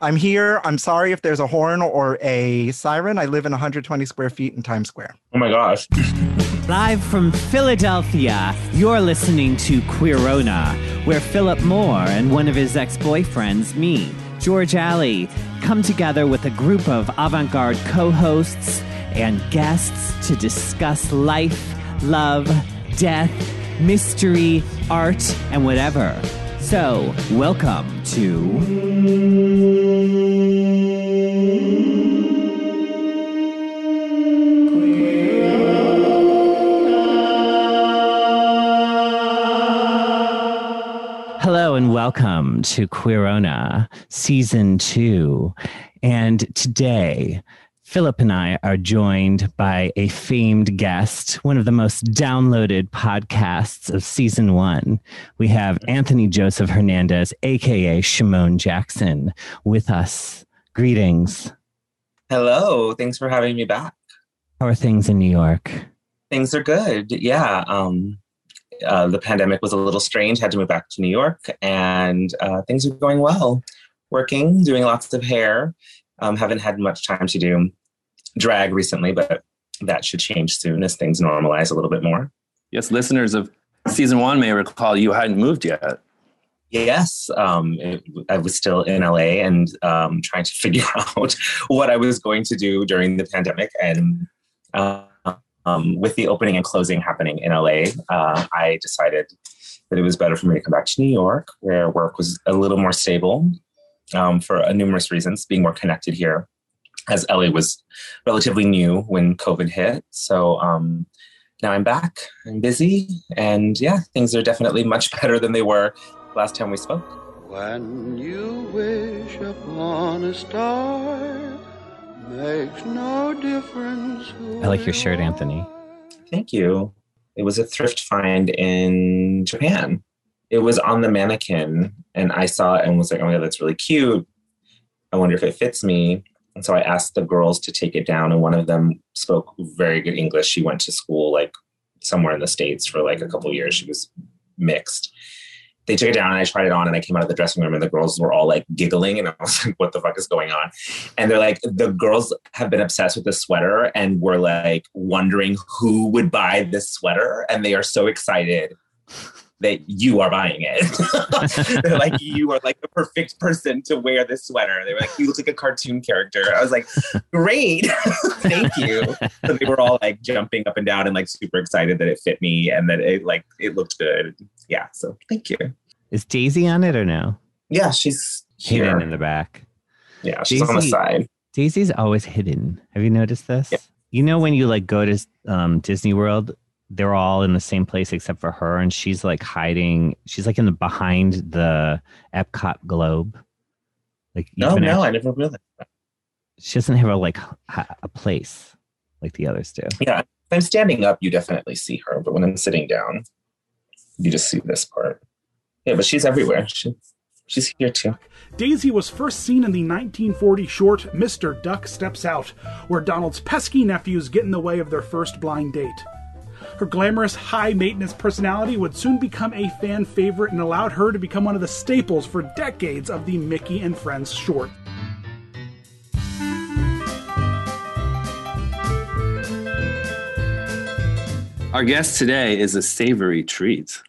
I'm here. I'm sorry if there's a horn or a siren. I live in 120 square feet in Times Square. Oh my gosh. Live from Philadelphia, you're listening to Queerona, where Philip Moore and one of his ex boyfriends, me, George Alley, come together with a group of avant garde co hosts and guests to discuss life, love, death, mystery, art, and whatever. So, welcome to. Hello and welcome to Queerona Season 2. And today, Philip and I are joined by a famed guest, one of the most downloaded podcasts of season one. We have Anthony Joseph Hernandez, aka Sh'moan Jackson, with us. Greetings. Hello. Thanks for having me back. How are things in New York? Things are good. Yeah. Um, uh, the pandemic was a little strange. Had to move back to New York, and uh, things are going well. Working, doing lots of hair. Um, haven't had much time to do drag recently, but that should change soon as things normalize a little bit more. Yes, listeners of season one may recall you hadn't moved yet. Yes, um, it, I was still in LA and um, trying to figure out what I was going to do during the pandemic. And uh, um, with the opening and closing happening in LA, uh, I decided that it was better for me to come back to New York, where work was a little more stable um, for uh, numerous reasons, being more connected here, as LA was relatively new when COVID hit. So um, now I'm back, I'm busy, and yeah, things are definitely much better than they were last time we spoke. When you wish upon a star, makes no difference. I like your shirt, Anthony. Thank you. It was a thrift find in Japan. It was on the mannequin, and I saw it and was like, oh my God, that's really cute. I wonder if it fits me. And so I asked the girls to take it down, and one of them spoke very good English. She went to school like somewhere in the States for like a couple years. She was mixed. They took it down and I tried it on and I came out of the dressing room and the girls were all like giggling and I was like, what the fuck is going on? And they're like, the girls have been obsessed with this sweater and were like wondering who would buy this sweater. And they are so excited that you are buying it. They're like, you are like the perfect person to wear this sweater. They were like, you look like a cartoon character. I was like, great, thank you. So they were all like jumping up and down and like super excited that it fit me and that it like it looked good. Yeah, so thank you. Is Daisy on it or no? Yeah, she's here. Hidden in the back. Yeah, she's on the side. Daisy's always hidden. Have you noticed this? Yeah. You know when you like go to um, Disney World, they're all in the same place except for her, and she's like hiding. She's like in the behind the Epcot globe. Like No, no, after- I never realized. that. she doesn't have a like a place like the others do. Yeah, if I'm standing up, you definitely see her, but when I'm sitting down, you just see this part. Yeah, but she's everywhere. She, she's here too. Daisy was first seen in the 1940 short Mr. Duck Steps Out, where Donald's pesky nephews get in the way of their first blind date. Her glamorous, high maintenance personality would soon become a fan favorite and allowed her to become one of the staples for decades of the Mickey and Friends short. Our guest today is a savory treat.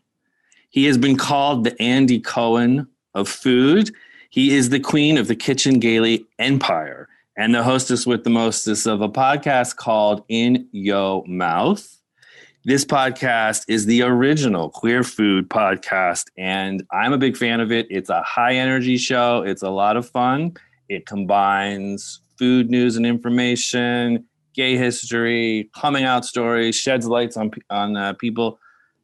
He has been called the Andy Cohen of food. He is the queen of the Kitchen Gaily Empire and the hostess with the mostess of a podcast called In Yo Mouth. This podcast is the original queer food podcast, and I'm a big fan of it. It's a high energy show, it's a lot of fun. It combines food news and information, gay history, coming out stories, sheds lights on on uh, people,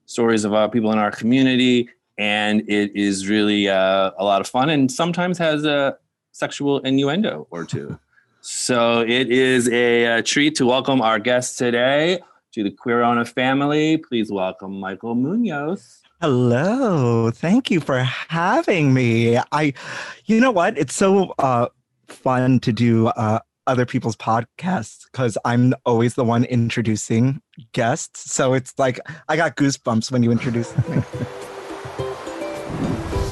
stories of uh, people in our community, and it is really uh, a lot of fun. And sometimes has a sexual innuendo or two. so it is a, uh treat to welcome our guest today to the Queerona family. Please welcome Michael Muñoz. Hello. Thank you for having me. I, you know what? It's so uh, fun to do uh, other people's podcasts because I'm always the one introducing guests. So it's like I got goosebumps when you introduced me.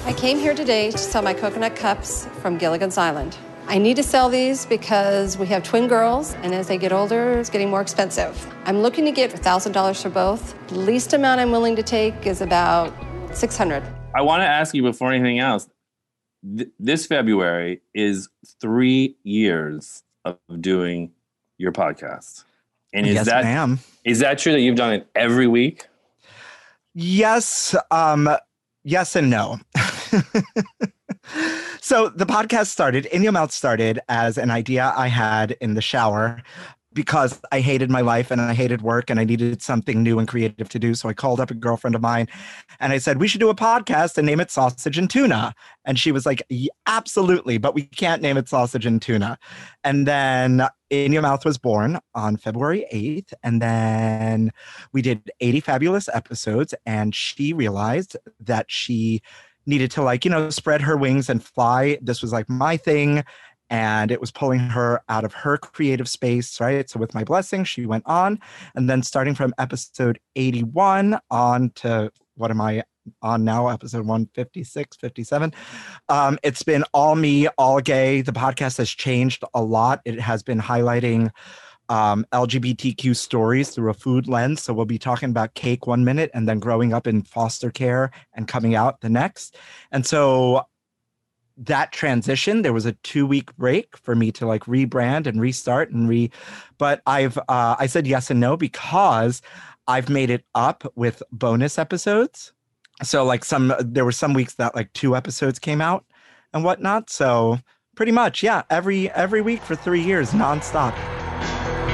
I came here today to sell my coconut cups from Gilligan's Island. I need to sell these because we have twin girls, and as they get older, it's getting more expensive. I'm looking to get $1,000 for both. The least amount I'm willing to take is about 600. I want to ask you before anything else. Th- this February is three years of doing your podcast, and is yes, that ma'am. is that true that you've done it every week? Yes, um, yes and no. so the podcast started, In Your Mouth started as an idea I had in the shower because I hated my life and I hated work and I needed something new and creative to do. So I called up a girlfriend of mine and I said, We should do a podcast and name it Sausage and Tuna. And she was like, "Yeah, Absolutely, but we can't name it Sausage and Tuna. And then In Your Mouth was born on February 8th. And then we did 80 fabulous episodes. And she realized that she needed to, like, you know, spread her wings and fly. This was like my thing and it was pulling her out of her creative space, right? So, with my blessing, she went on. And then, starting from episode 81 on to what am I on now? Episode 156, 57. Um, it's been all me, all gay. The podcast has changed a lot. It has been highlighting um, LGBTQ stories through a food lens. So, we'll be talking about cake one minute and then growing up in foster care and coming out the next. And so, that transition there was a two week break for me to like rebrand and restart and re but i've uh, i said yes and no because i've made it up with bonus episodes so like some there were some weeks that like two episodes came out and whatnot so pretty much yeah every every week for three years nonstop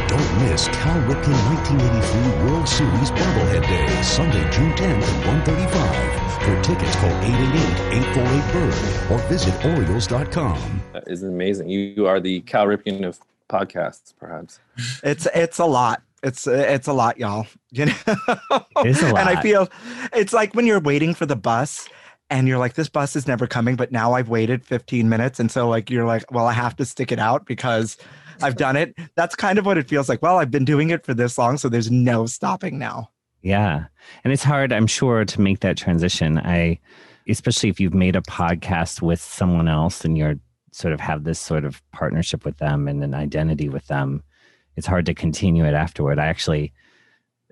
Don't miss Cal Ripken 1983 World Series Bobblehead Day, Sunday, June 10th at 1:35. For tickets, call 888-848-BIRD or visit Orioles.com. That is amazing. You, you are the Cal Ripken of podcasts, perhaps. it's it's a lot it's it's a lot y'all you know It's a lot. and i feel it's like when you're waiting for the bus and you're like this bus is never coming but now i've waited 15 minutes and so like you're like well i have to stick it out because i've done it that's kind of what it feels like well i've been doing it for this long so there's no stopping now Yeah. And it's hard, I'm sure, to make that transition. I, especially if you've made a podcast with someone else and you're sort of have this sort of partnership with them and an identity with them, it's hard to continue it afterward. I actually,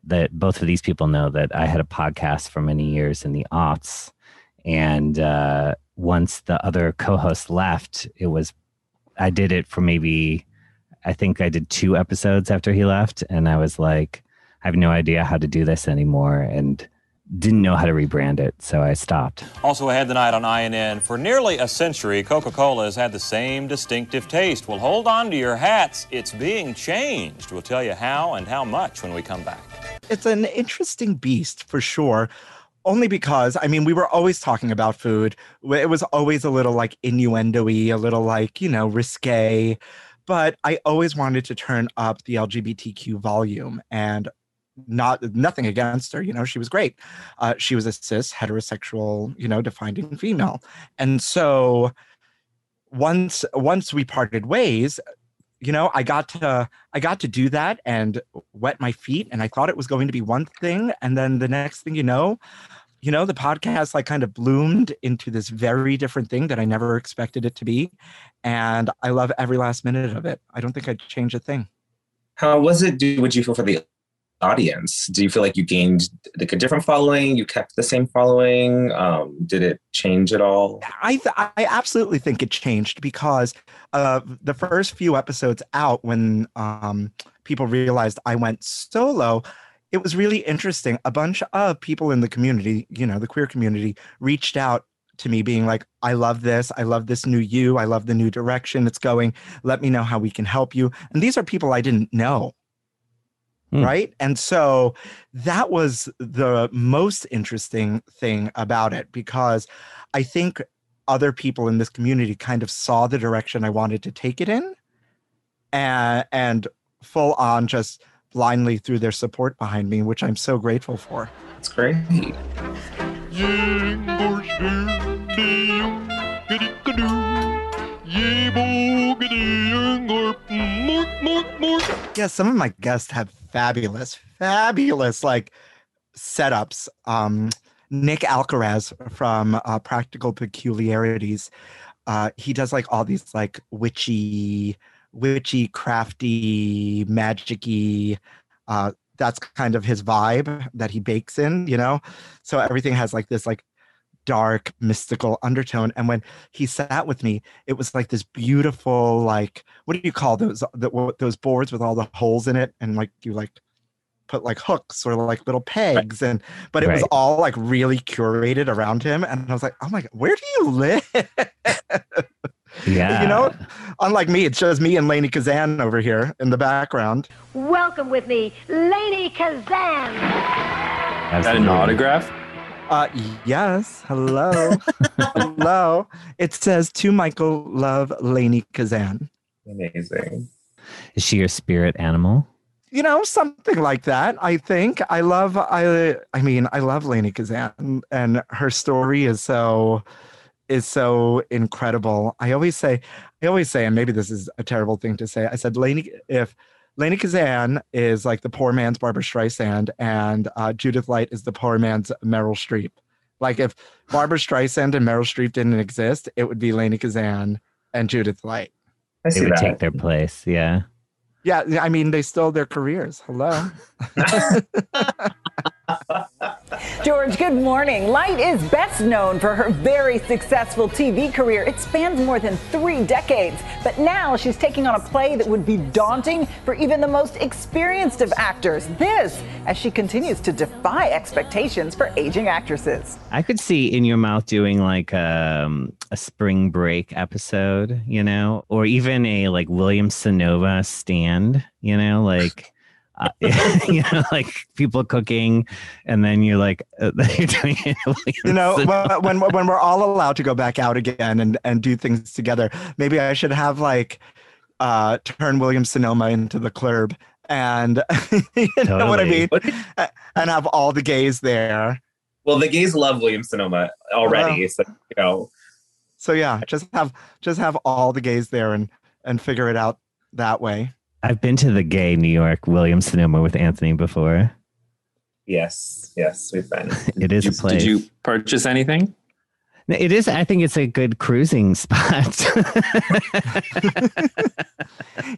that both of these people know that I had a podcast for many years in the aughts. And uh, once the other co host left, it was, I did it for maybe, I think I did two episodes after he left. And I was like, I have no idea how to do this anymore and didn't know how to rebrand it. So I stopped. Also ahead tonight on INN, for nearly a century, Coca Cola has had the same distinctive taste. Well, hold on to your hats. It's being changed. We'll tell you how and how much when we come back. it's an interesting beast for sure only because i mean we were always talking about food it was always a little like innuendo-y a little like you know risque but i always wanted to turn up the lgbtq volume and not nothing against her you know she was great. Uh, she was a cis heterosexual you know defining female. And so once once we parted ways you know i got to i got to do that and wet my feet and i thought it was going to be one thing. And then the next thing you know you know the podcast like kind of bloomed into this very different thing that i never expected it to be and i love every last minute of it i don't think i'd change a thing How was it? Do what you feel for the audience? Do you feel like you gained like a different following? You kept the same following? Um, did it change at all? I th- I absolutely think it changed because uh, the first few episodes out, when um, people realized I went solo, it was really interesting. A bunch of people in the community, you know, the queer community, reached out to me, being like, "I love this. I love this new you. I love the new direction it's going. Let me know how we can help you." And these are people I didn't know Hmm. right and so that was the most interesting thing about it because i think other people in this community kind of saw the direction i wanted to take it in and and full on just blindly threw their support behind me which i'm so grateful for It's great. yeah some of my guests have fabulous fabulous like setups um Nick Alcaraz from uh, Practical Peculiarities. Uh, he does like all these like witchy, witchy, crafty, magicy. Uh, that's kind of his vibe that he bakes in, you know. So everything has like this like dark mystical undertone. And when he sat with me it was like this beautiful like what do you call those the, those boards with all the holes in it? And like you like put like hooks or like little pegs and but it was all like really curated around him. And i was like oh my god where do you live Yeah. you know unlike me it's just me and Lainie kazan over here in the background Welcome with me, Lainie Kazan. Is that an autograph? uh yes hello hello it says to michael love Lainie kazan Amazing. Is she your spirit animal? you know something like that i think i love i i mean i love Lainie kazan and her story is so is so incredible i always say i always say and maybe this is a terrible thing to say i said Lainie if Lainie Kazan is like the poor man's Barbra Streisand, and uh, Judith Light is the poor man's Meryl Streep. Like if Barbra Streisand and Meryl Streep didn't exist, it would be Lainie Kazan and Judith Light. I They see would that. take their place. Yeah. Yeah, I mean they stole their careers. Hello. George, good morning. Light is best known for her very successful TV career. It spans more than three decades. But now she's taking on a play that would be daunting for even the most experienced of actors. This, as she continues to defy expectations for aging actresses. I could see in your mouth doing like um, a spring break episode, you know, or even a like William Sonoma stand, you know, like. Uh, you know, like people cooking, and then you're like, uh, you're doing it. you know when, when when we're all allowed to go back out again and and do things together maybe i should have like uh turn william sonoma into the club and you know what i Totally. mean A- and have all the gays there Well, the gays love William Sonoma already, so you know. so yeah just have just have all the gays there and and figure it out that way I've been to the gay New York William Sonoma with Anthony before. Yes, yes, we've been. It is Did a you, place. did you purchase anything? It is. I think it's a good cruising spot.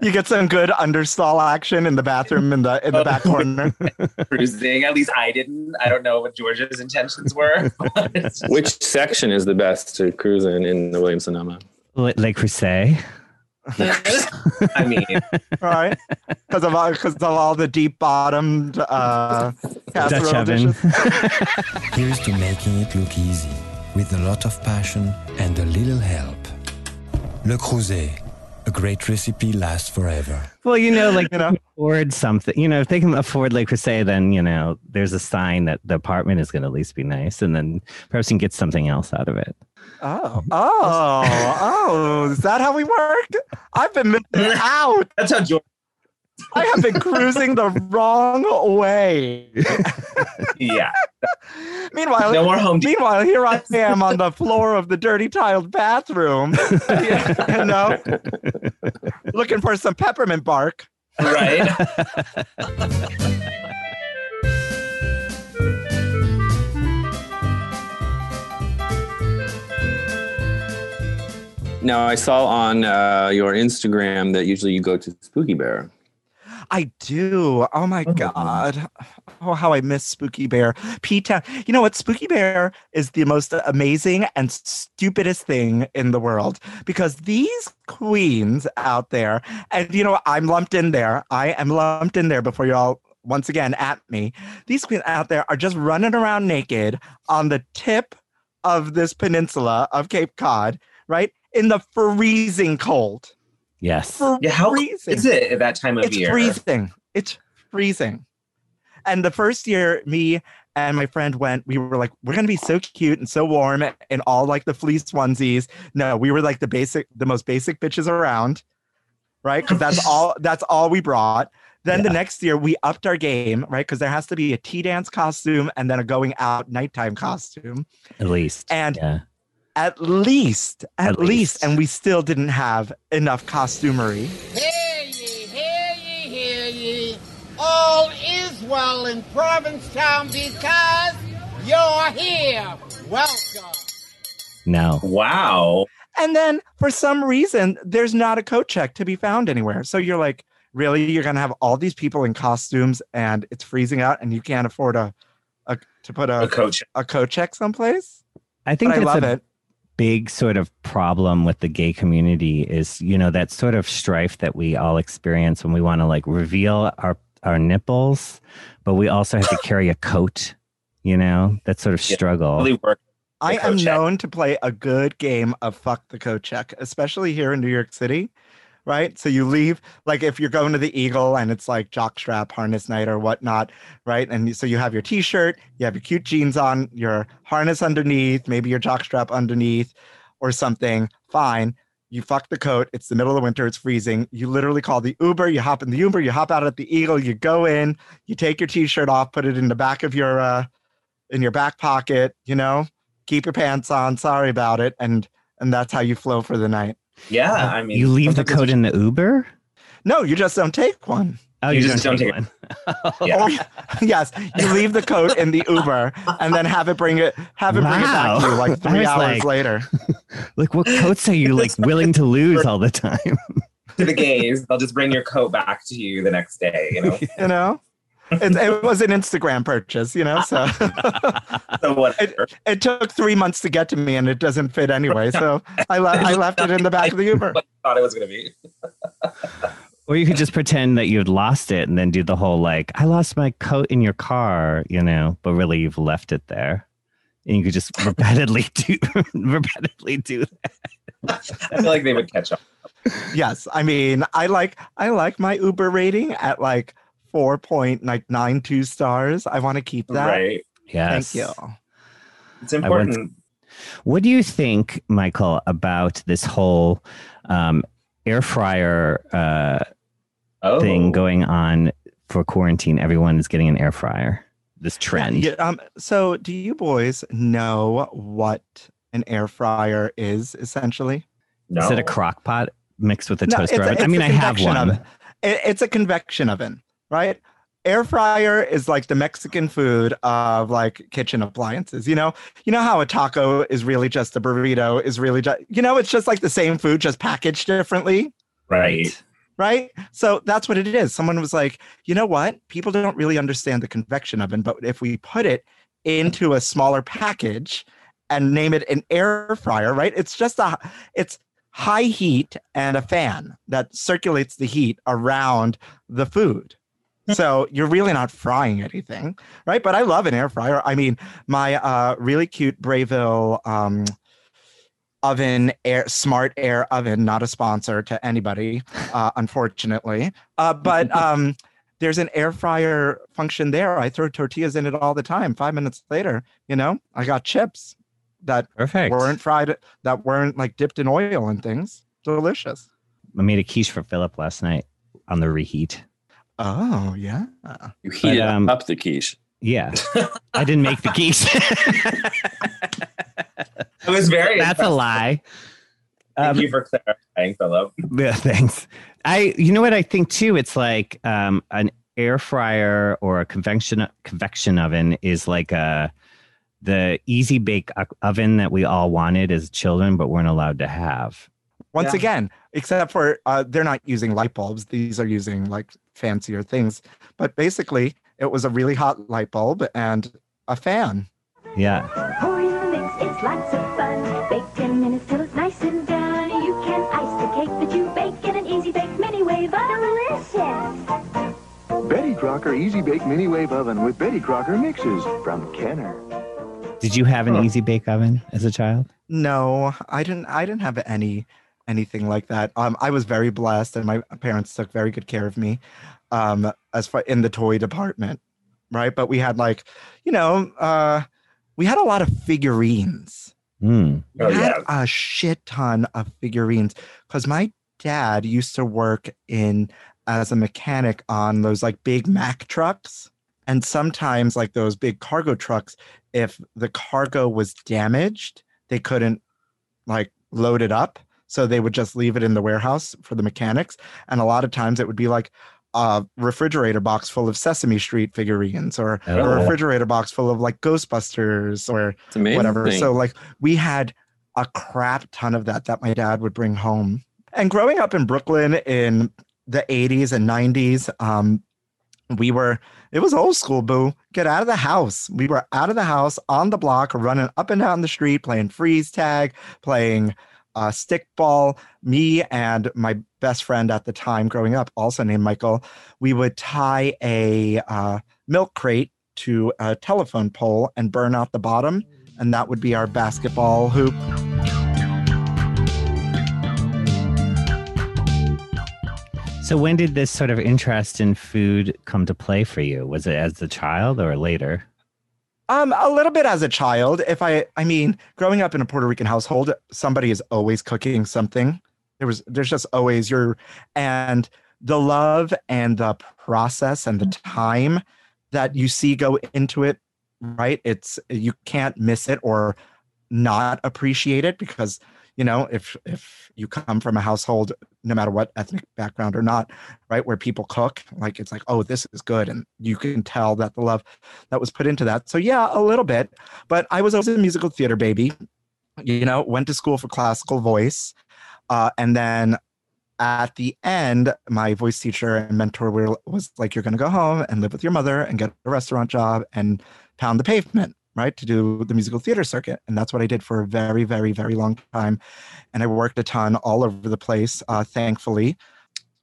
you get some good understall action in the bathroom in the in the back oh. corner Cruising. At least I didn't. I don't know what George's intentions were. Which section is the best to cruise in in the Williams Sonoma? Le, Le Creuset. I mean, right because of all because of all the deep bottomed uh casserole oven. dishes. Here's to making it look easy with a lot of passion and a little help. Le Creuset, a great recipe lasts forever. Well, you know, like You know? you can afford something. You know, if they can afford Le Creuset, then you know there's a sign that the apartment is going to at least be nice, and then perhaps you can get something else out of it. Oh, um, oh, oh! Is that how we work? I've been missing out. that's how George. I have been cruising the wrong way. Yeah. Meanwhile, No more home. Meanwhile, here I am on the floor of the dirty tiled bathroom, you know, looking for some peppermint bark. Right. Now I saw on uh, your Instagram that usually you go to Spooky Bear. I do. Oh my god. Oh, how I miss Spooky Bear. P Town. You know what? Spooky Bear is the most amazing and stupidest thing in the world because these queens out there, and you know. I'm lumped in there. I am lumped in there before y'all once again at me. These queens out there are just running around naked on the tip of this peninsula of Cape Cod, right? In the freezing cold. Yes. Yeah. How freezing is it at that time of it's year? It's freezing. It's freezing. And the first year, me and my friend went, we were like, we're gonna be so cute and so warm in all like the fleece onesies. No, we were like the basic, the most basic bitches around, right? Because that's all that's all we brought. Then the next year we upped our game, right? Because there has to be a tea dance costume and then a going out nighttime costume. At least. And yeah. At least, at, At least, least. and we still didn't have enough costumery. Hear ye, hear ye, hear ye. All is well in Provincetown because You're here. Welcome. No. Wow. And then for some reason, there's not a coat check to be found anywhere. So you're like, really? You're gonna have all these people in costumes and it's freezing out and you can't afford a, a to put a, A coat check. a coat check someplace? I think But I that's love a it. Big sort of problem with the gay community is, you know, that sort of strife that we all experience when we want to like reveal our our nipples, but we also have to carry a coat, you know, that sort of struggle. Really work. I am check. known to play a good game of fuck the coat check, especially here in New York City. Right. So you leave, like if you're going to the Eagle and it's like jockstrap harness night or whatnot. Right. And so you have your t shirt, you have your cute jeans on, your harness underneath, maybe your jockstrap underneath or something. Fine. You fuck the coat. It's the middle of the winter. It's freezing. You literally call the Uber. You hop in the Uber. You hop out at the Eagle. You go in. You take your t-shirt off. Put it in the back of your, uh, in your back pocket. You know, keep your pants on. Sorry about it. And and that's how you flow for the night. Yeah, uh, I mean, you leave the sometimes coat in the Uber? No, you just don't take one. Oh, You you, just don't, don't take take one. Oh, yeah. Or- yes, you leave the coat in the Uber and then have it bring it have it bring it back to you like three hours like- later. Like, what coats are you like willing to lose all the time? to the gays, they'll just bring your coat back to you the next day. You know. You know, it, it was an Instagram purchase. You know, so so it, it took three months to get to me, and it doesn't fit anyway. So I le- I left it in the back of the Uber. I thought it was gonna be. Or you could just pretend that you'd lost it and then do the whole like, I lost my coat in your car, you know, but really you've left it there. And you could just repeatedly do repeatedly do that. I feel like they would catch up. Yes, I mean, I like I like my Uber rating at like four point like nine two stars. I want to keep that. Right. Yes. Thank you. It's went- important. What do you think, Michael, about this whole um, air fryer uh, oh. thing going on for quarantine? Everyone is getting an air fryer. This trend. Yeah, um, so, do you boys know what an air fryer is essentially? No. Is it a crock pot mixed with a No, toaster it's a- oven? I mean, I have one. oven. It- it's a convection oven, right? Air fryer is like the Mexican food of like kitchen appliances. You know, you know how a taco is really just a burrito is really just you know it's just like the same food just packaged differently. Right. right? So that's what it is. Someone was like, you know what? People don't really understand the convection oven, but if we put it into a smaller package and name it an air fryer, right? It's just a it's high heat and a fan that circulates the heat around the food. So you're really not frying anything, right? But I love an air fryer. I mean, my uh, really cute Breville um, oven air smart air oven not a sponsor to anybody uh, unfortunately uh, but um, there's an air fryer function there i throw tortillas in it all the time five minutes later you know i got chips that Perfect. weren't fried that weren't like dipped in oil and things delicious I made a quiche for Philip last night on the reheat. Oh yeah You heated But, um, up the quiche. Yeah. I didn't make the quiche. It was very. That's a lie. Thank Um, you for clarifying, Philip. Yeah, thanks. I you know what I think too? It's like um an air fryer or a convection convection oven is like a the easy bake oven that we all wanted as children but weren't allowed to have. Once Yeah. again except for uh, they're not using light bulbs these are using like fancier things but basically it was a really hot light bulb and a fan Yeah. Pour in the mix, it's lots of fun. Bake 10 minutes till it's nice and done. You can ice the cake that you bake in an easy bake mini wave oven. Delicious! Betty Crocker Easy Bake Mini Wave Oven with Betty Crocker mixes from Kenner. Did you have an easy bake oven as a child? no i didn't i didn't have any anything like that um i was very blessed and my parents took very good care of me um as far in the toy department right but we had like you know uh we had a lot of figurines. We Oh, had yeah. a shit ton of figurines because my dad used to work in as a mechanic on those like big Mack trucks. And sometimes, like those big cargo trucks, if the cargo was damaged, they couldn't like load it up. So they would just leave it in the warehouse for the mechanics. And a lot of times it would be like a refrigerator box full of Sesame Street figurines or Oh. a refrigerator box full of like Ghostbusters or whatever. So like we had a crap ton of that that my dad would bring home. And growing up in Brooklyn in the 80s and 90s, um, we were it was old school boo get out of the house we were out of the house on the block running up and down the street playing freeze tag playing uh, stickball me and my best friend at the time growing up also named michael we would tie a uh, milk crate to a telephone pole and burn out the bottom and that would be our basketball hoop So when did this sort of interest in food come to play for you? Was it as a child or later? Um, a little bit as a child. If I, I mean, growing up in a Puerto Rican household, somebody is always cooking something. There was, there's just always your, and the love and the process and the time that you see go into it, right? It's you can't miss it or not appreciate it because you know if if you come from a household no matter what ethnic background or not right where people cook like it's like oh this is good and you can tell that the love that was put into that. So yeah a little bit but i was always a musical theater baby you know went to school for classical voice uh, and then at the end my voice teacher and mentor were, was like you're going to go home and live with your mother and get a restaurant job and pound the pavement right to do the musical theater circuit and that's what i did for a very very very long time and i worked a ton all over the place uh, thankfully.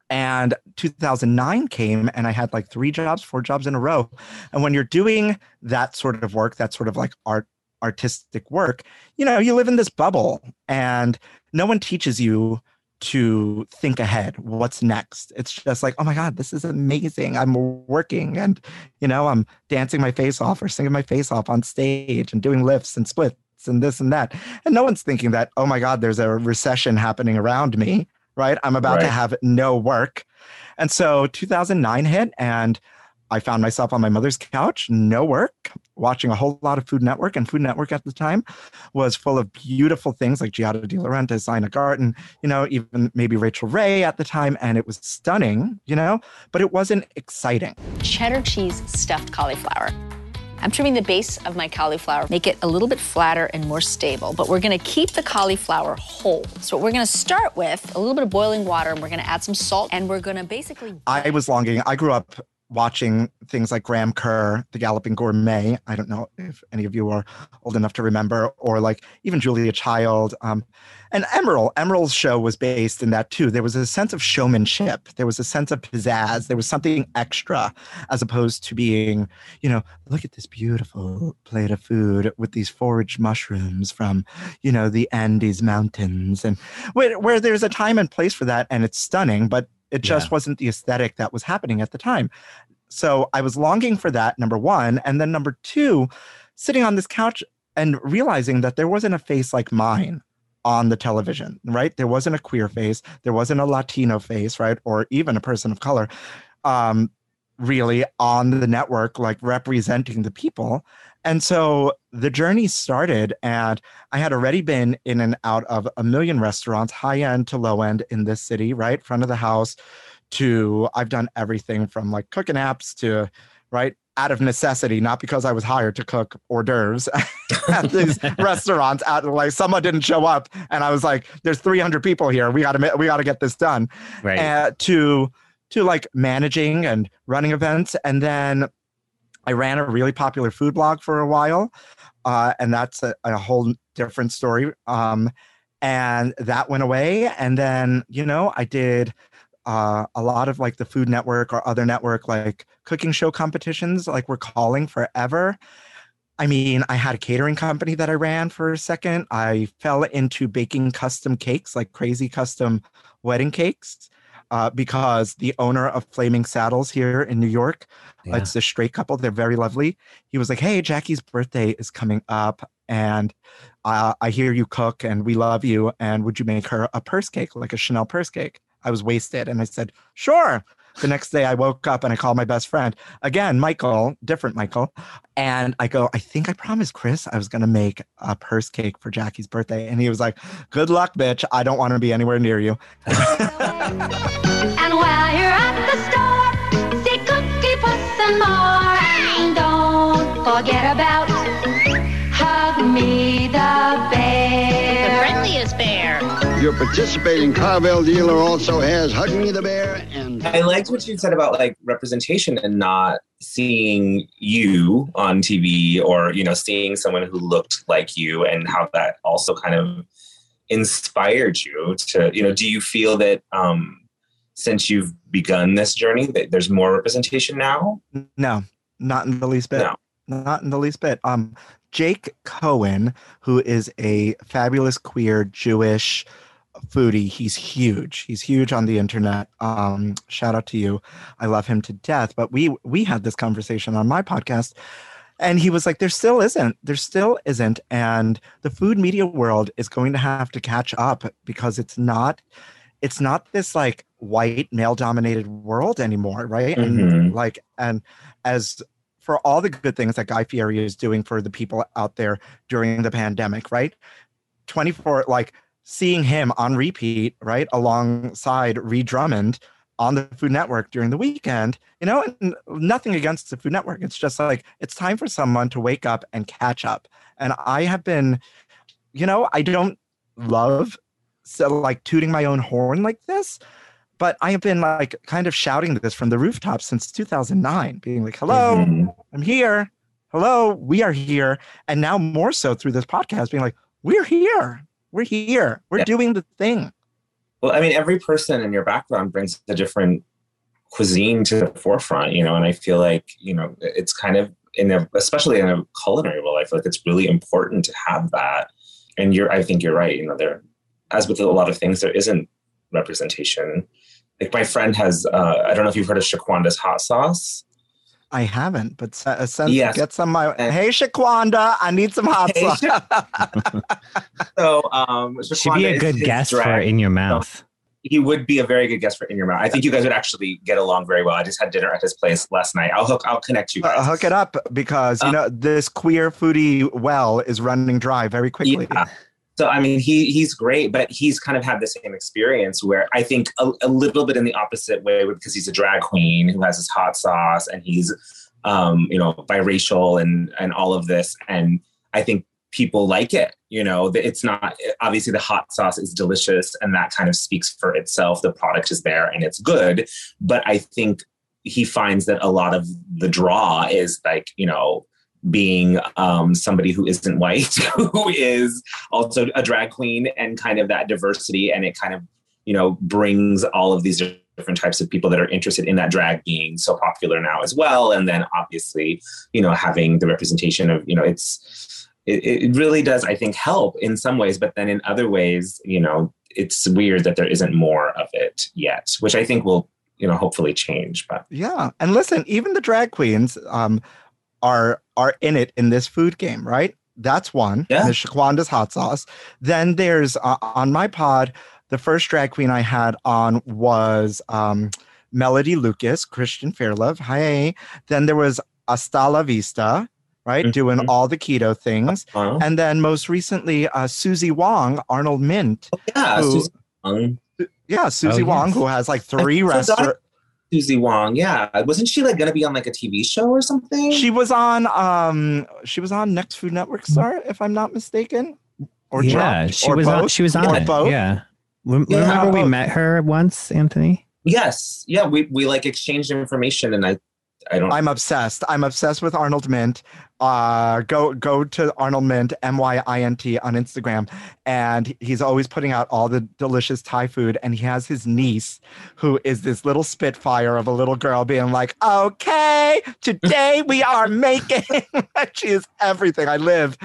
And 2009 came and i had like three jobs four jobs in a row. And when you're doing that sort of work that sort of like art artistic work you know you live in this bubble and no one teaches you to think ahead what's next? It's just like oh my god this is amazing. I'm working and you know i'm dancing my face off or singing my face off on stage and doing lifts and splits and this and that. And no one's thinking that oh my god there's a recession happening around me right? I'm about to have no work. And so 2009 hit and i found myself on my mother's couch no work watching a whole lot of food network and food network at the time was full of beautiful things like Giada De Laurentiis, Ina Garten, you know, even maybe Rachael Ray at the time. And it was stunning, you know, but it wasn't exciting. cheddar cheese stuffed cauliflower. I'm trimming the base of my cauliflower, make it a little bit flatter and more stable, but we're gonna keep the cauliflower whole. So we're gonna start with a little bit of boiling water and we're gonna add some salt and we're gonna basically I was longing, I grew up watching things like Graham Kerr, The Galloping Gourmet. I don't know if any of you are old enough to remember, or like even Julia Child. Um, and Emeril, Emeril's show was based in that too. There was a sense of showmanship, there was a sense of pizzazz, there was something extra as opposed to being, you know, look at this beautiful plate of food with these foraged mushrooms from, you know, the Andes Mountains. And where, where there's a time and place for that, and it's stunning, but it just wasn't the aesthetic that was happening at the time. So I was longing for that, number one. And then number two, sitting on this couch and realizing that there wasn't a face like mine on the television, right? There wasn't a queer face, there wasn't a Latino face, right? Or even a person of color, um, really on the network, like representing the people. And so the journey started, and I had already been in and out of a million restaurants, high end to low end in this city, right? Front of the house to I've done everything from like cooking apps to right out of necessity, not because I was hired to cook hors d'oeuvres at these restaurants. Out like someone didn't show up, and I was like, "There's 300 people here. We got to we got to get this done." Right. Uh, to to like managing and running events, and then I ran a really popular food blog for a while, uh, and that's a, a whole different story. Um, and that went away, and then you know I did uh, a lot of like the Food Network or other network like cooking show competitions, like we're calling forever. I mean, I had a catering company that I ran for a second. I fell into baking custom cakes, like crazy custom wedding cakes, uh, because the owner of Flaming Saddles here in New York, Yeah. it's a straight couple. They're very lovely. He was like, "Hey, Jackie's birthday is coming up, and uh, I hear you cook, and we love you. And would you make her a purse cake, like a Chanel purse cake?" I was wasted, and I said, "Sure." The next day I woke up and I called my best friend. Again, Michael, different Michael. And I go, I think I promised Chris I was going to make a purse cake for Jackie's birthday. And he was like, Good luck, bitch. I don't want to be anywhere near you. and while you're at the store, cookie some more. Don't forget about hug me the. The friendliest bear. Your participating Carvel dealer also has Hug Me the Bear and I liked what you said about like representation and not seeing you on TV or you know seeing someone who looked like you and how that also kind of inspired you to you know do you feel that um since you've begun this journey that there's more representation now No, not in the least bit. No. Not in the least bit. Um, Jake Cohen, who is a fabulous queer Jewish foodie, he's huge. He's huge on the internet. Um, shout out to you. I love him to death. But we we had this conversation on my podcast, and he was like, "There still isn't. There still isn't." And the food media world is going to have to catch up because it's not it's not this like white male dominated world anymore right and Mhm. like and as for all the good things that guy fieri is doing for the people out there during the pandemic right 24 like seeing him on repeat right alongside Ree drummond on the food network during the weekend you know and nothing against the food network. It's just like it's time for someone to wake up and catch up. And i have been you know i don't love so like tooting my own horn like this but i have been like kind of shouting this from the rooftop since 2009 being like hello Mhm. i'm here. Hello we are here. And now more so through this podcast being like we're here we're here. We're Yeah. doing the thing. Well i mean every person in your background brings a different cuisine to the forefront you know and i feel like you know it's kind of in a especially in a culinary world, i feel like it's really important to have that. And you're i think you're right you know there as with a lot of things there isn't representation. Like my friend has uh i don't know if you've heard of shaquanda's hot sauce i haven't but se- uh, send Yes. get some my hey shaquanda i need some hot Hey, sauce so um She'd be a good his guest for In Your Mouth. he would be a very good guest for in your mouth. I think you guys would actually get along very well. I just had dinner at his place last night. I'll hook I'll connect you guys. Uh, hook it up because Uh, you know this queer foodie well is running dry very quickly Yeah. So I mean, he he's great, but he's kind of had the same experience where I think a, a little bit in the opposite way because he's a drag queen who has his hot sauce and he's um, you know biracial and and all of this, and I think people like it. You know, it's not obviously the hot sauce is delicious and that kind of speaks for itself. The product is there and it's good, but I think he finds that a lot of the draw is like you know being um, somebody who isn't white, who is also a drag queen, and kind of that diversity, and it kind of you know brings all of these different types of people that are interested in that drag being so popular now as well, and then obviously you know having the representation of you know it's it, it really does I think help in some ways, but then in other ways you know it's weird that there isn't more of it yet, which I think will you know hopefully change, but. Yeah, and listen, even the drag queens um, are are in it in this food game, right? That's one. Yeah. The Shaquanda's hot sauce. Then there's uh, on my pod, the first drag queen I had on was um, Melody Lucas, Christian Fairlove. Hi. Then there was Hasta La Vista, right, doing all the keto things. Uh-huh. And then most recently, uh, Susie Wong, Arnold Myint. Yeah, who- Susie Wong. yeah, Susie Oh, Wong, yes. who has like three restaurants. Susie Wong, yeah, wasn't she like going to be on like a TV show or something? She was on um she was on Next Food Network Star, if I'm not mistaken. Or yeah, Jump, she or was on. She was on or it. both. Yeah. Rem- Yeah, Remember we both. met her once, Anthony? Yes, yeah, we we like exchanged information, and I I don't. I'm obsessed. I'm obsessed with Arnold Myint. Uh, go go to Arnold Myint M Y I N T on Instagram, and he's always putting out all the delicious Thai food. And he has his niece, who is this little spitfire of a little girl, being like, "Okay, today we are making." she is everything. I live,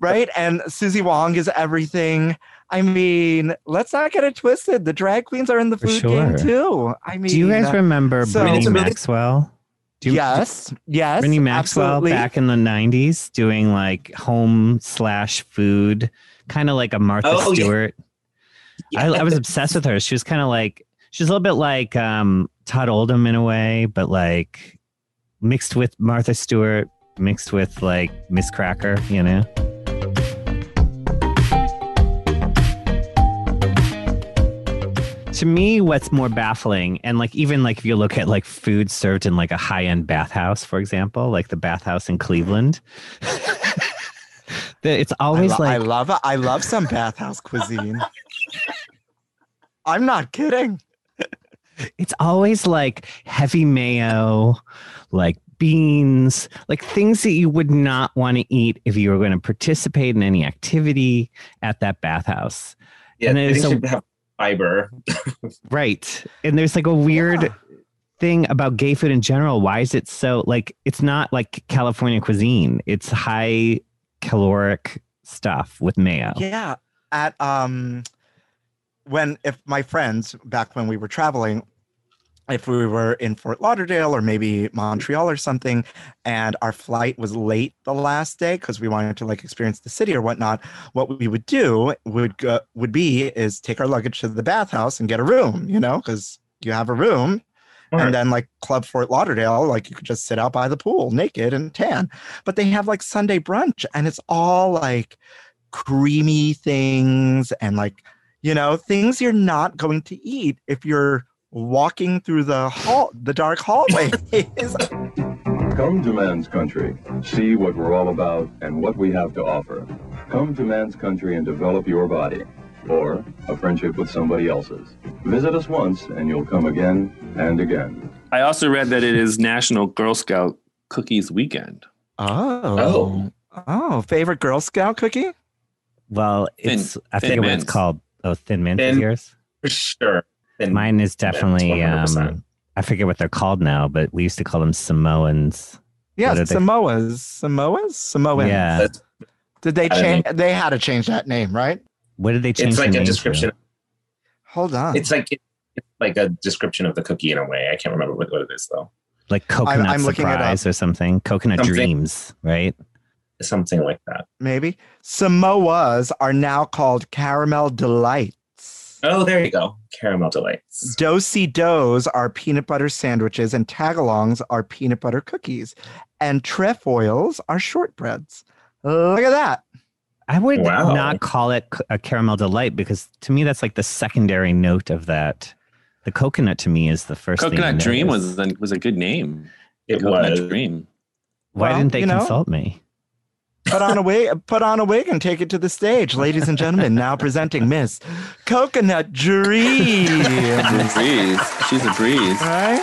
right? And Susie Wong is everything. I mean, let's not get it twisted. The drag queens are in the For food game too. I mean, Do you guys uh, remember so- Brittany Maxwell? Do you, yes, yes. Brittany Maxwell absolutely. back in the '90s doing like home slash food, kind of like a Martha Oh, yeah. Stewart. I, I was obsessed with her. She was kind of like she's a little bit like um, Todd Oldham in a way, but like mixed with Martha Stewart, mixed with like Miss Cracker. You know. To me, what's more baffling, and like even like if you look at like food served in like a high end bathhouse, for example, like the bathhouse in Cleveland, it's always I, lo- I like love I love some bathhouse cuisine. I'm not kidding. it's always like heavy mayo, like beans, like things that you would not want to eat if you were going to participate in any activity at that bathhouse. Yeah, And they there's a- have fiber. Right. And there's like a weird thing about gay food in general. Why is it so like it's not like California cuisine. It's high caloric stuff with mayo. Yeah. At um when if my friends back when we were traveling, if we were in Fort Lauderdale or maybe Montreal or something, and our flight was late the last day because we wanted to like experience the city or whatnot, what we would do would go, would be is take our luggage to the bathhouse and get a room, you know, because you have a room. Right. And then like Club Fort Lauderdale, like you could just sit out by the pool naked and tan. But they have like Sunday brunch and it's all like creamy things and like, you know, things you're not going to eat if you're walking through the hall the dark hallways. Come to Man's Country. See what we're all about and what we have to offer. Come to Man's Country and develop your body. Or a friendship with somebody else's. Visit us once and you'll come again and again. I also read that it is National Girl Scout Cookies Weekend. Oh. Oh, Oh, favorite Girl Scout cookie? Well, Thin- it's I Thin forget what it's called. Oh, thin mint is yours? For sure. Thin Mint is definitely 100%. um I forget what they're called now, but we used to call them Samoans. Yeah, What are they- Samoas. Samoas? Samoans. Yeah. That's- Did they I don't change they had to change that name, right? What did they change It's the like a name to? description. Hold on. It's like it's like a description of the cookie in a way. I can't remember what, what it is though. Like coconut I'm looking it up. surprise or something. Coconut Something. dreams, right? Something like that. maybe. Samoas are now called caramel delights. Oh, there you go. Caramel delights. Do-si dos are peanut butter sandwiches, and tagalongs are peanut butter cookies, and trefoils are shortbreads. Look at that. I would Wow. not call it a caramel delight because to me that's like the secondary note of that. The coconut to me is the first. thing Coconut Dream was a, was a good name. It Coconut was. Dream. Why Well, didn't they you know, consult me? Put on a wig, put on a wig, and take it to the stage, ladies and gentlemen. Now presenting Miss Coconut Dream. breeze. She's a breeze. Right?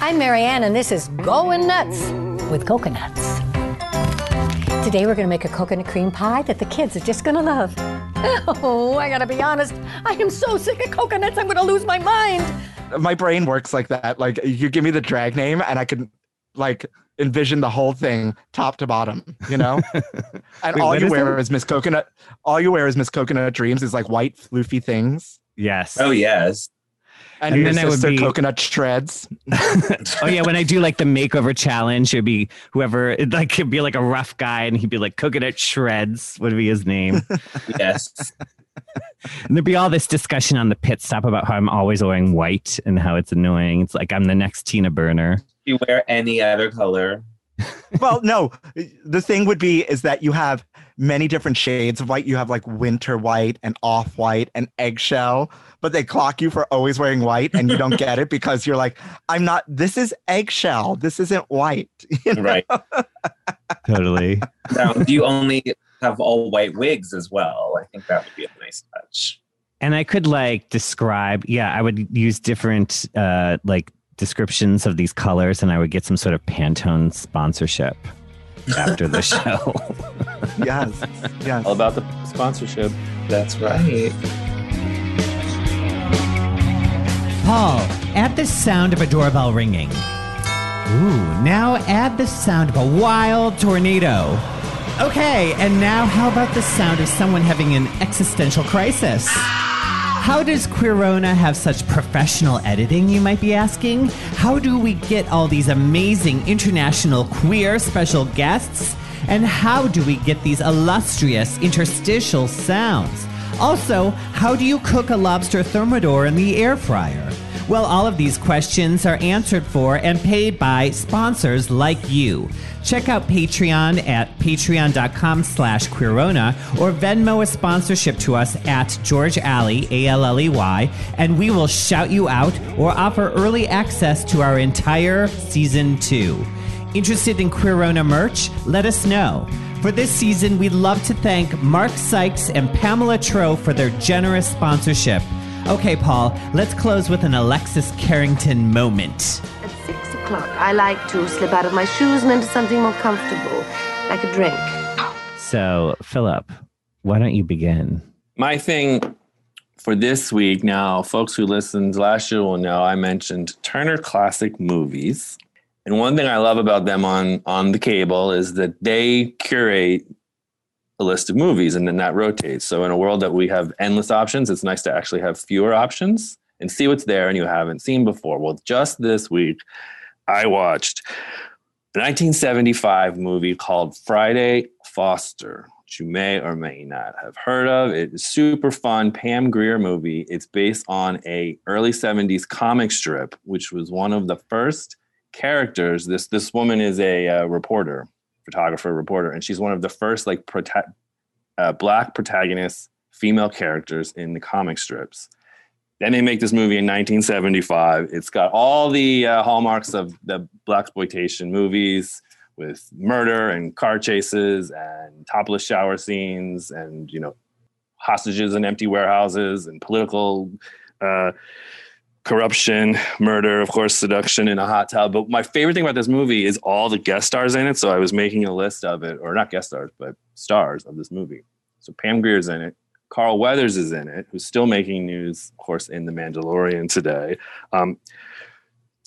I'm Marianne, and this is Going Nuts with Coconuts. Today, we're going to make a coconut cream pie that the kids are just going to love. Oh, I got to be honest. I am so sick of coconuts, I'm going to lose my mind. My brain works like that. Like you give me the drag name, and I can like envision the whole thing top to bottom. You know. and Wait, all you is wear it? is Miss Coconut. All you wear is Miss Coconut Dreams is like white floofy things, Yes. Oh yes. and, And then I would sister be- Coconut Shreds. oh yeah, when I do like the makeover challenge, it'd be whoever it like could be like a rough guy, and he'd be like coconut shreds would be his name. Yes. and there'd be all this discussion on the pit stop about how I'm always wearing white and how it's annoying. It's like I'm the next Tina Burner. You wear any other color. well, no. The thing would be is that you have many different shades of white. You have like winter white and off white and eggshell, but they clock you for always wearing white, and you don't get it because you're like, I'm not. This is eggshell. This isn't white. you know? Right. Totally. Now, do you only have all white wigs as well? I think that would be a nice touch. And I could like describe, yeah, I would use different uh like descriptions of these colors and I would get some sort of Pantone sponsorship after the show. yes. Yes. All about the sponsorship. That's right. Paul, add the sound of a doorbell ringing. Ooh, now add the sound of a wild tornado. Okay, and now how about the sound of someone having an existential crisis? How does Queerona have such professional editing, you might be asking? How do we get all these amazing international queer special guests? And how do we get these illustrious interstitial sounds? Also, how do you cook a lobster thermidor in the air fryer? Well, all of these questions are answered for and paid by sponsors like you. Check out Patreon at patreon.com slash queerona or Venmo a sponsorship to us at George Alley, A-L-L-E-Y, and we will shout you out or offer early access to our entire season two. Interested in Queerona merch? Let us know. For this season, we'd love to thank Mark Sykes and Pamela Tro for their generous sponsorship. Okay, Paul, let's close with an Alexis Carrington moment. At six o'clock, I like to slip out of my shoes and into something more comfortable, like a drink. So, Philip, why don't you begin? My thing for this week now, folks who listened last year will know I mentioned Turner Classic Movies. And one thing I love about them on on the cable is that they curate a list of movies and then that rotates. So in a world that we have endless options, it's nice to actually have fewer options and see what's there and you haven't seen before. Well, just this week, I watched a 1975 movie called Friday Foster, which you may or may not have heard of. It's super fun Pam Grier movie. It's based on a early 70s comic strip, which was one of the first characters. This this woman is a uh, reporter, photographer, reporter, and she's one of the first like uh, black protagonists, female characters in the comic strips. Then they make this movie in 1975. It's got all the uh, hallmarks of the black exploitation movies with murder and car chases and topless shower scenes and you know hostages in empty warehouses and political uh, corruption, murder, of course, seduction in a hot tub. But my favorite thing about this movie is all the guest stars in it. So I was making a list of it, or not guest stars, but stars of this movie. So Pam Grier's in it. Carl Weathers is in it, who's still making news, of course, in The Mandalorian today. Um,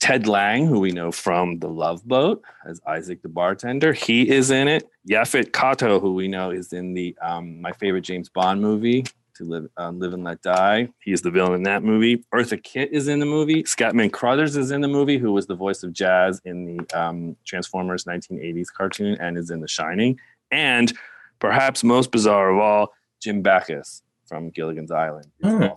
Ted Lange, who we know from The Love Boat as Isaac the bartender, he is in it. Yaphet Kotto, who we know is in the um, my favorite James Bond movie, To Live, um, Live and Let Die. He is the villain in that movie. Eartha Kitt is in the movie. Scatman Crothers is in the movie, who was the voice of Jazz in the um, Transformers 1980s cartoon and is in The Shining. And perhaps most bizarre of all, Jim Backus from Gilligan's Island. Uh,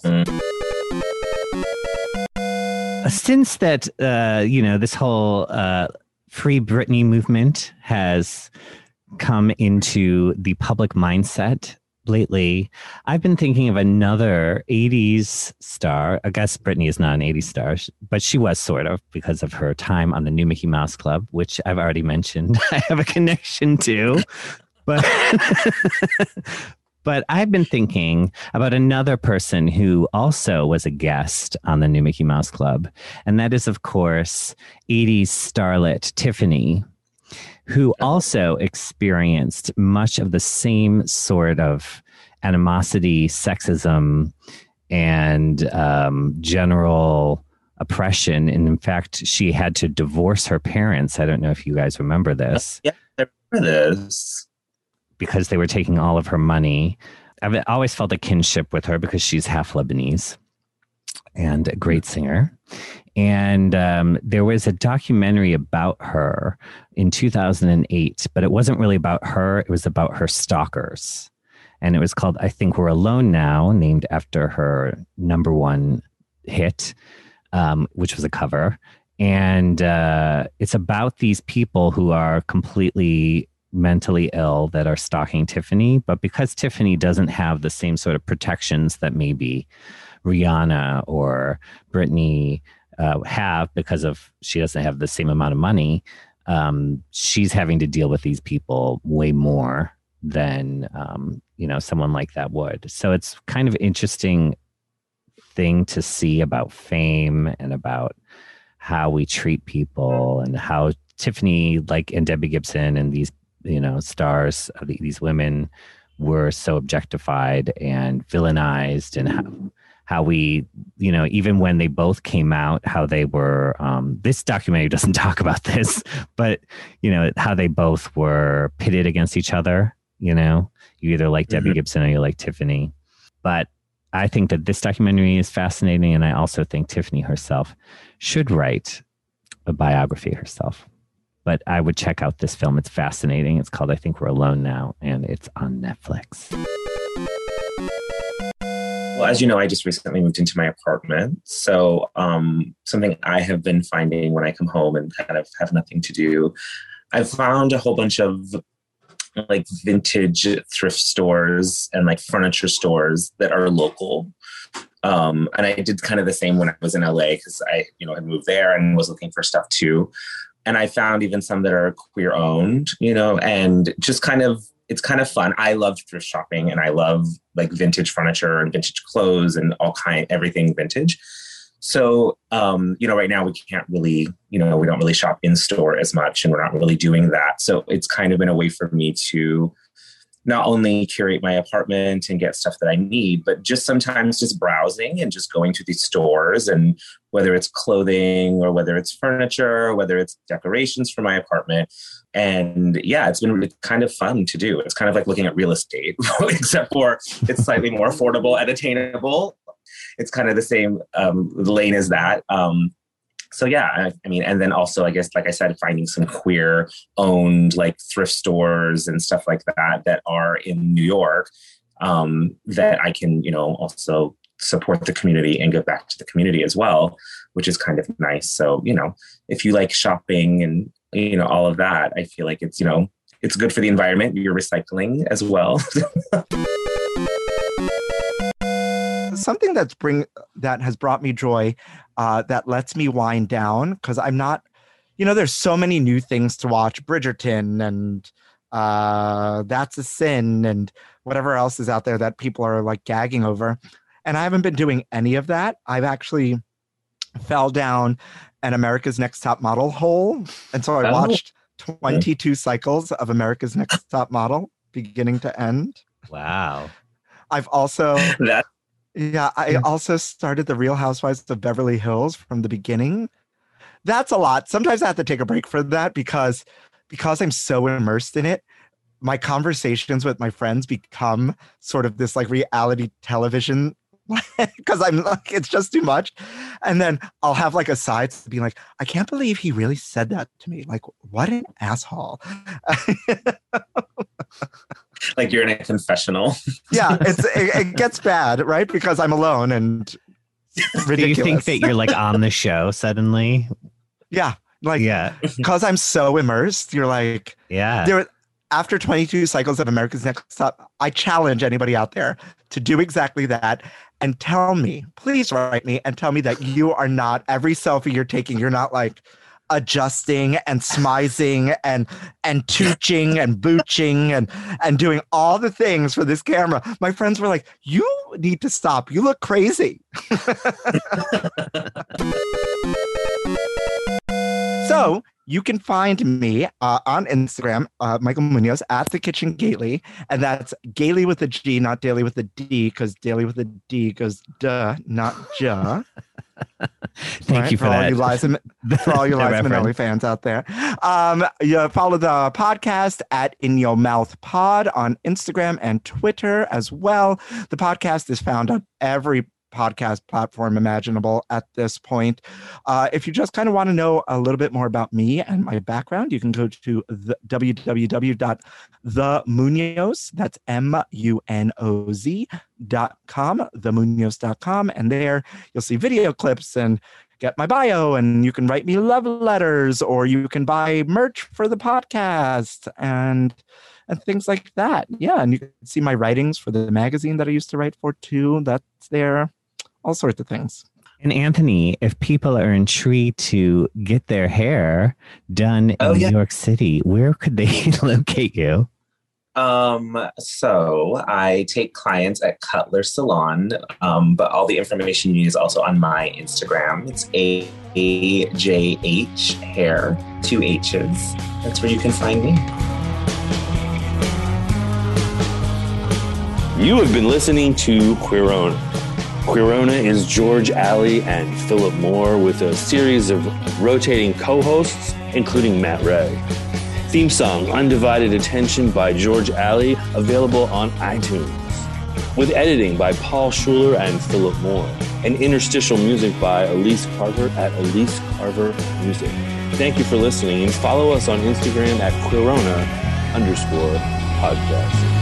Since that, uh, you know, this whole uh, Free Britney movement has come into the public mindset lately, I've been thinking of another 80s star. I guess Britney is not an 80s star, but she was sort of because of her time on the new Mickey Mouse Club, which I've already mentioned I have a connection to. But but I've been thinking about another person who also was a guest on the new Mickey Mouse Club, and that is, of course, 80s starlet Tiffany, who also experienced much of the same sort of animosity, sexism, and um, general oppression. And in fact, she had to divorce her parents. I don't know if you guys remember this. Yeah, I remember this. Because they were taking all of her money. I've always felt a kinship with her because she's half Lebanese and a great singer. And um, there was a documentary about her in 2008, but it wasn't really about her. It was about her stalkers. And it was called I Think We're Alone Now, named after her number one hit, um, which was a cover. And uh, it's about these people who are completely mentally ill that are stalking Tiffany. But because Tiffany doesn't have the same sort of protections that maybe Rihanna or Britney uh, have because of she doesn't have the same amount of money, um, she's having to deal with these people way more than um, you know someone like that would. So it's kind of interesting thing to see about fame and about how we treat people and how Tiffany, like and Debbie Gibson and these you know stars, uh, these women were so objectified and villainized and how, how we you know even when they both came out how they were um, this documentary doesn't talk about this but you know how they both were pitted against each other you know? You either like debbie Mhm. gibson or you like tiffany. But i think that this documentary is fascinating and i also think tiffany herself should write a biography herself. But i would check out this film. It's fascinating. It's called i think we're alone now and it's on netflix Well, as you know, I just recently moved into my apartment. So, um, something I have been finding when I come home and kind of have nothing to do, I've found a whole bunch of like vintage thrift stores and like furniture stores that are local. Um, and I did kind of the same when I was in LA because I, you know, had moved there and was looking for stuff too. And I found even some that are queer owned, you know, and just kind of it's kind of fun. I love thrift shopping and I love like vintage furniture and vintage clothes and all kind everything vintage. So um, you know, right now we can't really, you know, we don't really shop in store as much and we're not really doing that. So it's kind of been a way for me to not only curate my apartment and get stuff that I need, but just sometimes just browsing and just going to these stores and whether it's clothing or whether it's furniture, whether it's decorations for my apartment. And yeah, it's been kind of fun to do. It's kind of like looking at real estate, except for it's slightly more affordable and attainable. It's kind of the same um, lane as that. Um, so yeah I, I, mean and then also i guess like i said finding some queer owned like thrift stores and stuff like that that are in new york um, that i can you know also support the community and give back to the community as well which is kind of nice. So you know if you like shopping and you know all of that i feel like it's you know it's good for the environment. You're recycling as well something that's bring that has brought me joy uh, that lets me wind down because i'm not you know there's so many new things to watch. Bridgerton and uh, that's a sin and whatever else is out there that people are like gagging over. And i haven't been doing any of that. I've actually fell down an america's next top model hole. And so i Oh. watched 22 cycles of america's next top model beginning to end. Wow. I've also that yeah, I also started the Real Housewives of Beverly Hills from the beginning. That's a lot. Sometimes I have to take a break for that because because I'm so immersed in it. My conversations with my friends become sort of this like reality television because I'm like it's just too much. And then I'll have like asides to be like, I can't believe he really said that to me. Like, what an asshole. like you're in a confessional yeah, it's it, it gets bad, right? Because I'm alone and ridiculous. Do you think that you're like on the show suddenly? Yeah, like Yeah. because I'm so immersed. You're like, Yeah. there. After 22 cycles of America's Next Top, I challenge anybody out there to do exactly that and tell me, please write me and tell me that you are not every selfie you're taking. You're not like adjusting and smizing and and tooching and booching and and doing all the things for this camera. My friends were like, "You need to stop. You look crazy." So you can find me uh, on Instagram, uh, Michael Muñoz at the Kitchen Gaily, and that's Gaily with a G, not Daily with a D, because Daily with a D goes duh, not ja. Thank you for all that. you Liza, for all you Liza Minnelli fans out there. Um, you follow the podcast at In Yo Mouth Pod on Instagram and Twitter as well. The podcast is found on every podcast platform imaginable at this point. Uh, if you just kind of want to know a little bit more about me and my background, you can go to the www.themunoz, that's M-U-N-O-Z dot com, themunoz.com. And there you'll see video clips and get my bio and you can write me love letters or you can buy merch for the podcast and and things like that. Yeah, and you can see my writings for the magazine that I used to write for too. That's there. All sorts of things. And Anthony, if people are intrigued to get their hair done in Oh, yeah. New York City, where could they locate you? Um, so I take clients at Cutler Salon, um, but all the information you need is also on my Instagram. It's A A J H Hair, two H's. That's where you can find me. You have been listening to Queerona. Queerona is George Alley and Philip Moore with a series of rotating co hosts, including Matt Ray. Theme song Undivided Attention by George Alley, available on iTunes. With editing by Paul Schuler and Philip Moore. And interstitial music by Elise Carver at Elise Carver Music. Thank you for listening and follow us on Instagram at Queerona underscore podcast.